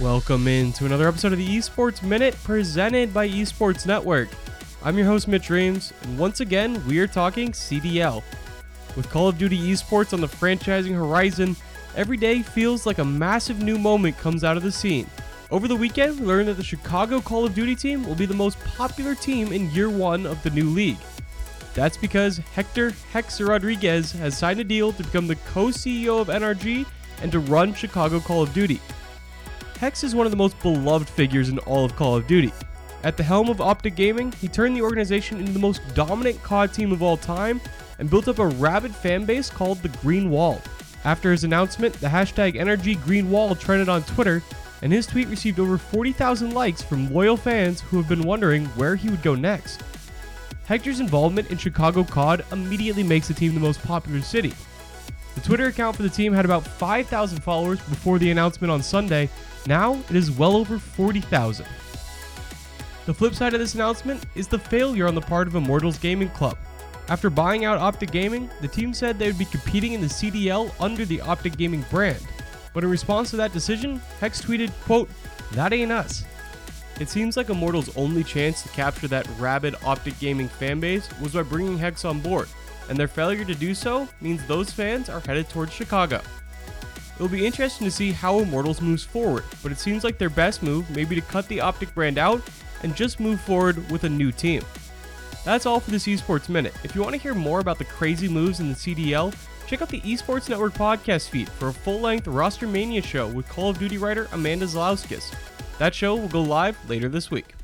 Welcome in to another episode of the Esports Minute presented by Esports Network. I'm your host, Mitch Reames, and once again, we are talking CDL. With Call of Duty esports on the franchising horizon, every day feels like a massive new moment comes out of the scene. Over the weekend, we learned that the Chicago Call of Duty team will be the most popular team in year one of the new league. That's because Hector Hex Rodriguez has signed a deal to become the co CEO of NRG and to run Chicago Call of Duty. Hex is one of the most beloved figures in all of Call of Duty. At the helm of Optic Gaming, he turned the organization into the most dominant COD team of all time and built up a rabid fanbase called the Green Wall. After his announcement, the hashtag NRG Green Wall trended on Twitter, and his tweet received over 40,000 likes from loyal fans who have been wondering where he would go next. Hector's involvement in Chicago COD immediately makes the team the most popular city. The Twitter account for the team had about 5,000 followers before the announcement on Sunday. Now it is well over 40,000. The flip side of this announcement is the failure on the part of Immortals Gaming Club. After buying out Optic Gaming, the team said they would be competing in the CDL under the Optic Gaming brand. But in response to that decision, Hex tweeted, quote, That ain't us. It seems like Immortals' only chance to capture that rabid Optic Gaming fanbase was by bringing Hex on board, and their failure to do so means those fans are headed towards Chicago. It will be interesting to see how Immortals moves forward, but it seems like their best move may be to cut the Optic brand out and just move forward with a new team. That's all for this Esports Minute. If you want to hear more about the crazy moves in the CDL, check out the Esports Network podcast feed for a full length Roster Mania show with Call of Duty writer Amanda Zlauskis. That show will go live later this week.